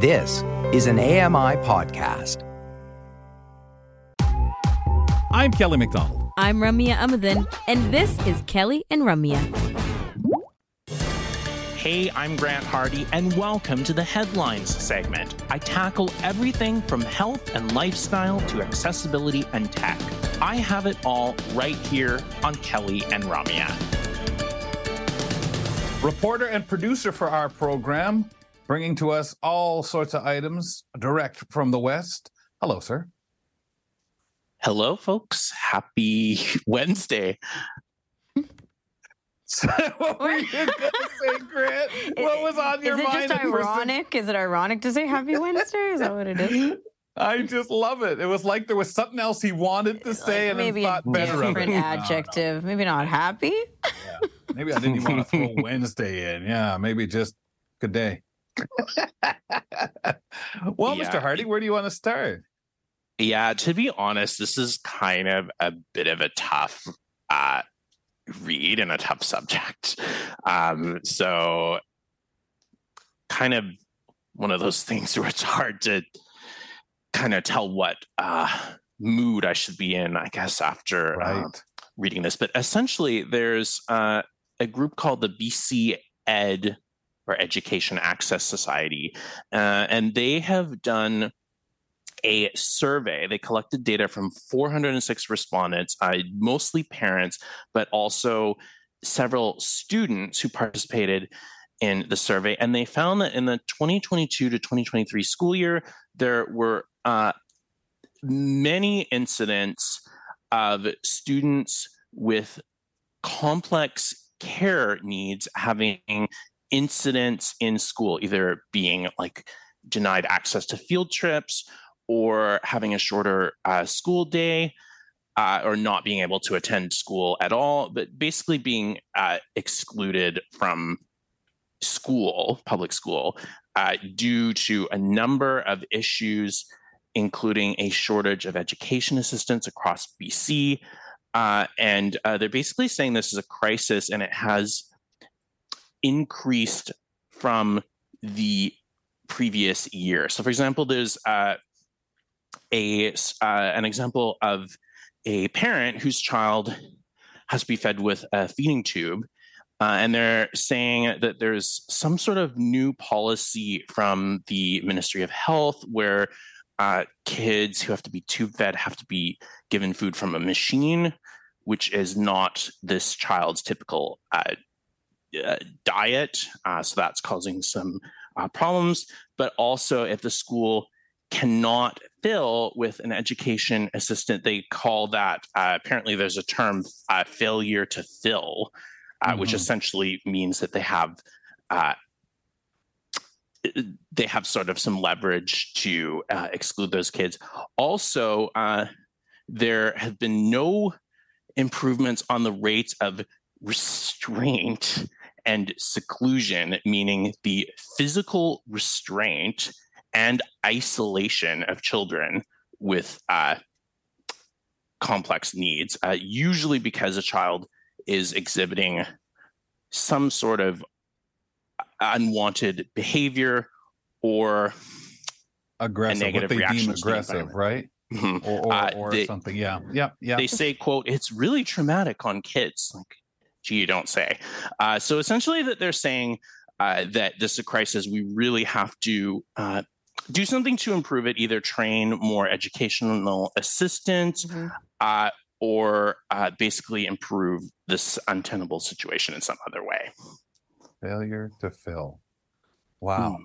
This is an AMI podcast. I'm Kelly McDonald. I'm Ramya Amuthan, and this is Kelly and Ramya. Hey, I'm Grant Hardy, and welcome to the Headlines segment. I tackle everything from health and lifestyle to accessibility and tech. I have it all right here on Kelly and Ramya. Reporter and producer for our program, bringing to us all sorts of items direct from the West. Hello, sir. Hello, folks. Happy Wednesday. what were you going to say, Grant? What was on your mind? is it mind? just ironic? Is it ironic to say Happy Wednesday? Is that what it is? I just love it. It was like there was something else he wanted to say, Like and maybe then a thought better of it. different No, no. adjective. Maybe not happy. Yeah. Maybe I didn't even want to throw Wednesday in. Yeah, maybe just good day. well, Yeah. Mr. Hardy, where do you want to start? Yeah, to be honest, this is kind of a bit of a tough uh, read and a tough subject. Um, so, kind of one of those things where it's hard to kind of tell what uh, mood I should be in, I guess, after uh, reading this. But essentially, there's uh, a group called the BC Ed or Education Access Society, uh, and they have done a survey. They collected data from 406 respondents, uh, mostly parents, but also several students who participated in the survey. And they found that in the 2022 to 2023 school year, there were uh, many incidents of students with complex care needs having incidents in school, either being like denied access to field trips or having a shorter uh, school day. Uh, or not being able to attend school at all, but basically being uh, excluded from school, public school, uh, due to a number of issues, including a shortage of education assistants across BC. Uh, and uh, they're basically saying this is a crisis and it has increased from the previous year. So, for example, there's uh, a uh, an example of a parent whose child has to be fed with a feeding tube, uh, and they're saying that there's some sort of new policy from the Ministry of Health where uh, kids who have to be tube fed have to be given food from a machine, which is not this child's typical uh, diet. Uh, so that's causing some uh, problems. But also, if the school cannot fill with an education assistant, they call that uh, apparently there's a term uh, failure to fill, uh, which essentially means that they have. Uh, they have sort of some leverage to uh, exclude those kids. Also, uh, there have been no improvements on the rates of restraint and seclusion, meaning the physical restraint and isolation of children with uh, complex needs, uh, usually because a child is exhibiting some sort of unwanted behavior or Aggressive, what negative they reaction deem aggressive, right? Mhm. Or, or, Uh, or they- something. Yeah, yeah, yeah. they say quote it's really traumatic on kids like you don't say uh, so essentially that they're saying uh, that this is a crisis we really have to uh, do something to improve it either train more educational assistants Mhm. uh, or uh, basically improve this untenable situation in some other way failure to fill. Wow.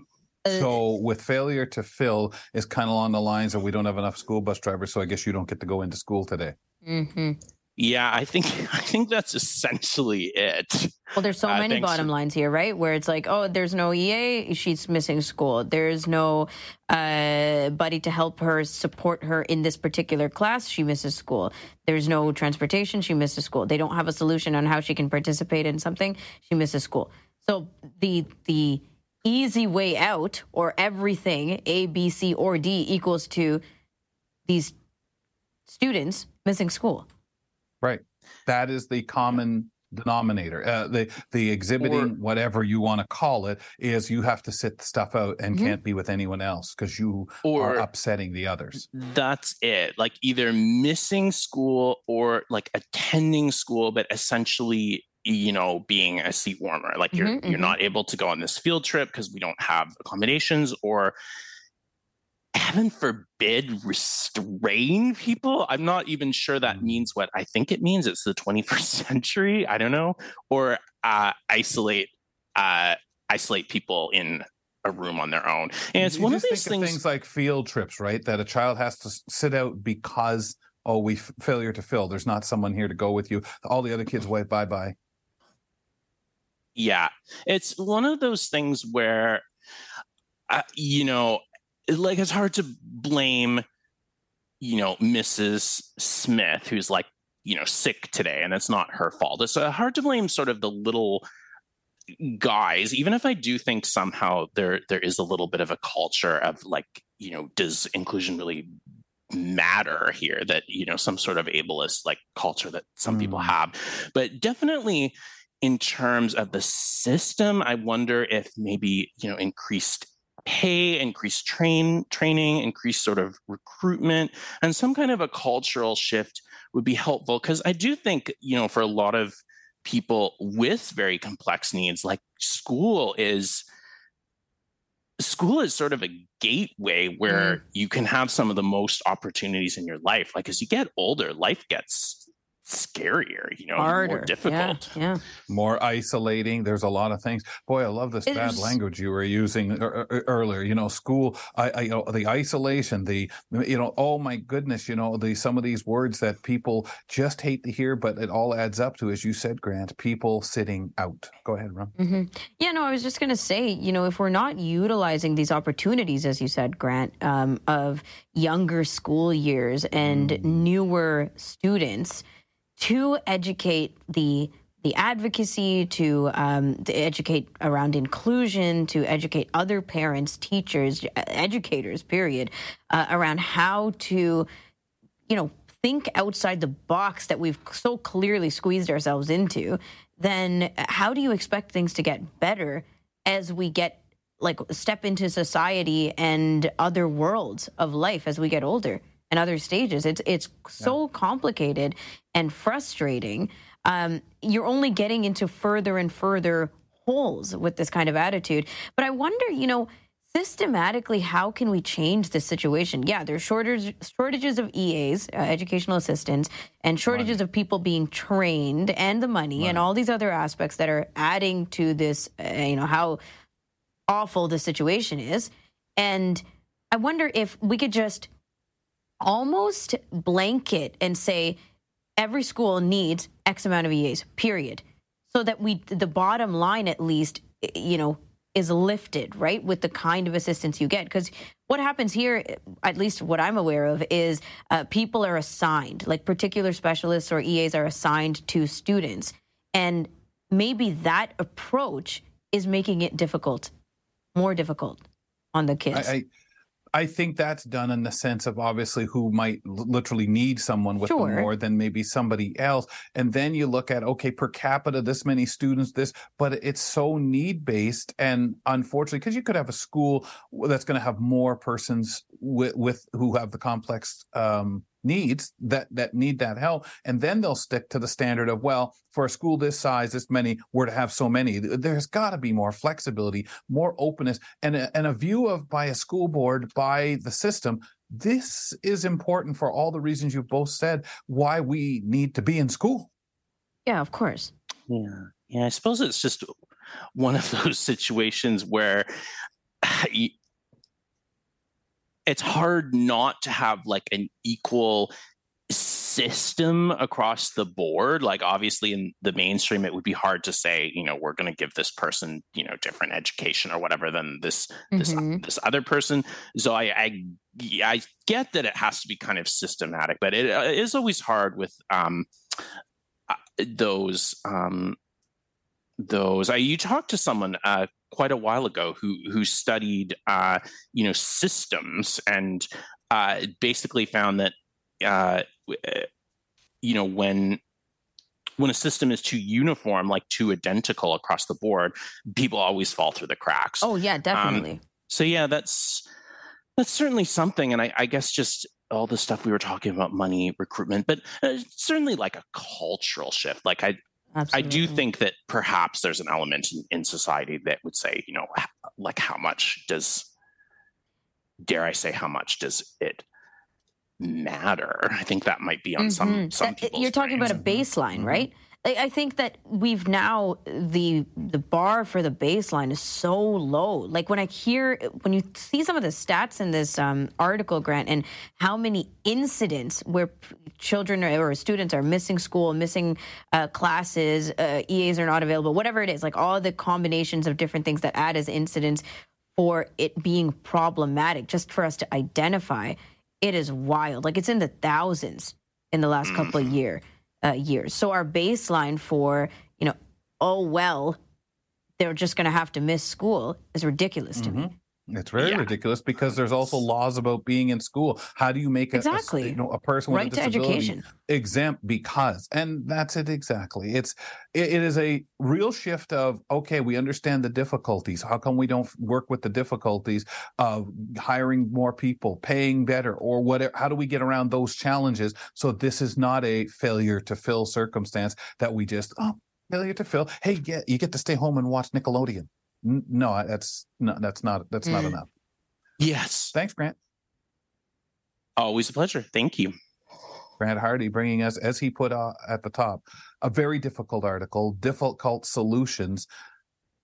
Uh, So with failure to fill is kind of along the lines of we don't have enough school bus drivers, so I guess you don't get to go into school today. Mhm. Yeah i think i think that's essentially it Well, there's so Uh, many bottom lines here, right? Where it's like, oh, there's no EA, she's missing school. There's no uh, buddy to help her support her in this particular class. She misses school. There's no transportation. She misses school. They don't have a solution on how she can participate in something. She misses school. So the the easy way out, or everything A, B, C, or D equals to these students missing school. Right. That is the common denominator. Uh, the the exhibiting or, whatever you want to call it is you have to sit the stuff out and mm-hmm. can't be with anyone else because you are upsetting the others. That's it. Like either missing school or like attending school, but essentially you know being a seat warmer like you're mm-hmm, you're mm-hmm. not able to go on this field trip because we don't have accommodations or heaven forbid restrain people? I'm not even sure that mm. means what i think it means. It's the 21st century i don't know. Or uh, isolate uh, isolate people in a room on their own. And it's you one of these things, of things like field trips right? That a child has to sit out because oh we f- failure to fill. There's not someone here to go with you. All the other kids wait bye bye yeah. It's one of those things where uh, you know like it's hard to blame you know mrs smith who's like you know sick today and it's not her fault it's uh, hard to blame sort of the little guys even if i do think somehow there there is a little bit of a culture of like you know does inclusion really matter here that you know some sort of ableist like culture that some mm. people have but definitely in terms of the system i wonder if maybe you know increased pay, increased train training, increased sort of recruitment, and some kind of a cultural shift would be helpful. Because I do think, you know, for a lot of people with very complex needs, like school is school is sort of a gateway where mm. you can have some of the most opportunities in your life. Like as you get older, life gets scarier, you know, Harder. more difficult. Yeah, yeah, More isolating. There's a lot of things. Boy, I love this it bad language you were using earlier. You know, school, I, I, you know, the isolation, the, you know, oh my goodness, you know, the some of these words that people just hate to hear, but it all adds up to, as you said, Grant, people sitting out. Go ahead, Ron. Mm-hmm. Yeah, no, I was just going to say, you know, if we're not utilizing these opportunities, as you said, Grant, um, of younger school years and mm. newer students to educate the the advocacy, to, um, to educate around inclusion, to educate other parents, teachers, educators, period, uh, around how to, you know, think outside the box that we've so clearly squeezed ourselves into, then how do you expect things to get better as we get like step into society and other worlds of life as we get older? And other stages. It's it's so yeah. complicated and frustrating. Um, you're only getting into further and further holes with this kind of attitude. But I wonder, you know, systematically, how can we change this situation? Yeah, there's shortages shortages of EAs, uh, educational assistants, and shortages money. of people being trained, and the money, money, and all these other aspects that are adding to this. Uh, you know how awful the situation is, and I wonder if we could just almost blanket and say every school needs X amount of EAs, period. So that we, the bottom line at least, you know, is lifted, right, with the kind of assistance you get. Because what happens here, at least what I'm aware of, is uh, people are assigned, like particular specialists or EAs are assigned to students. And maybe that approach is making it difficult, more difficult on the kids. I, I I think that's done in the sense of obviously who might literally need someone with sure. more than maybe somebody else. And then you look at, okay, per capita, this many students, this, but it's so need based. And unfortunately, because you could have a school that's going to have more persons with, with who have the complex um, needs that that need that help. And then they'll stick to the standard of well for a school this size this many we're to have so many. There's got to be more flexibility more openness and a, and a view of by a school board by the system this is important for all the reasons you've both said why we need to be in school. Yeah of course. Yeah yeah i suppose it's just one of those situations where it's hard not to have like an equal system across the board. Like obviously in the mainstream it would be hard to say you know we're going to give this person you know different education or whatever than this mm-hmm. this this other person. So I, I i get that it has to be kind of systematic but it, it is always hard with um uh, those um those. Uh, you talked to someone uh quite a while ago who who studied uh, you know systems and uh, basically found that uh, uh, you know when when a system is too uniform, like too identical across the board, people always fall through the cracks. Oh yeah, definitely. Um, so yeah, that's that's certainly something, and I, I, guess just all the stuff we were talking about, money, recruitment, but uh, certainly like a cultural shift. Like I, Absolutely. I do think that perhaps there's an element in, in society that would say, you know, like how much does, dare I say, how much does it matter. I think that might be on mm-hmm. some some You're talking brains. about a baseline, mm-hmm. right? I think that we've now the the bar for the baseline is so low. Like when I hear when you see some of the stats in this um, article, Grant, and how many incidents where children or students are missing school, missing uh, classes, uh, EAs are not available, whatever it is, like all the combinations of different things that add as incidents for it being problematic, just for us to identify it is wild. Like it's in the thousands in the last couple of mm-hmm. Uh, years. So our baseline for you know, oh well, they're just going to have to miss school is ridiculous to mm-hmm. me. It's very yeah. ridiculous because there's also laws about being in school. How do you make a, exactly. a you know a person with right a disability education. exempt because and that's it exactly. It's it, it is a real shift of okay, we understand the difficulties. How come we don't work with the difficulties of hiring more people, paying better, or whatever? How do we get around those challenges so this is not a failure to fill circumstance that we just oh failure to fill. Hey, get you get to stay home and watch Nickelodeon no, that's not. That's not. That's not mm. enough. Yes. Thanks, Grant. Always a pleasure. Thank you. Grant Hardy bringing us, as he put uh, at the top, a very difficult article, difficult solutions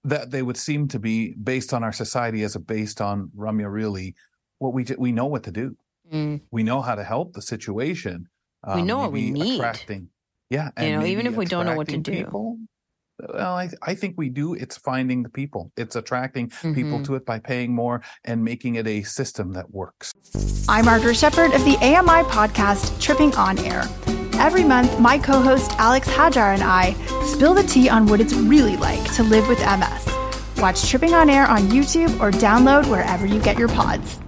that they would seem to be based on our society as a based on Ramya really what we we know what to do. Mm. We know how to help the situation. Um, we know what we need. Attracting, yeah, you know, even if we don't know what to do. People, well, I, I think we do. It's finding the people. It's attracting mm-hmm. people to it by paying more and making it a system that works. I'm Margaret Shepard of the AMI podcast Tripping on Air. Every month, my co host Alex Hajar and I spill the tea on what it's really like to live with MS. Watch Tripping on Air on YouTube or download wherever you get your pods.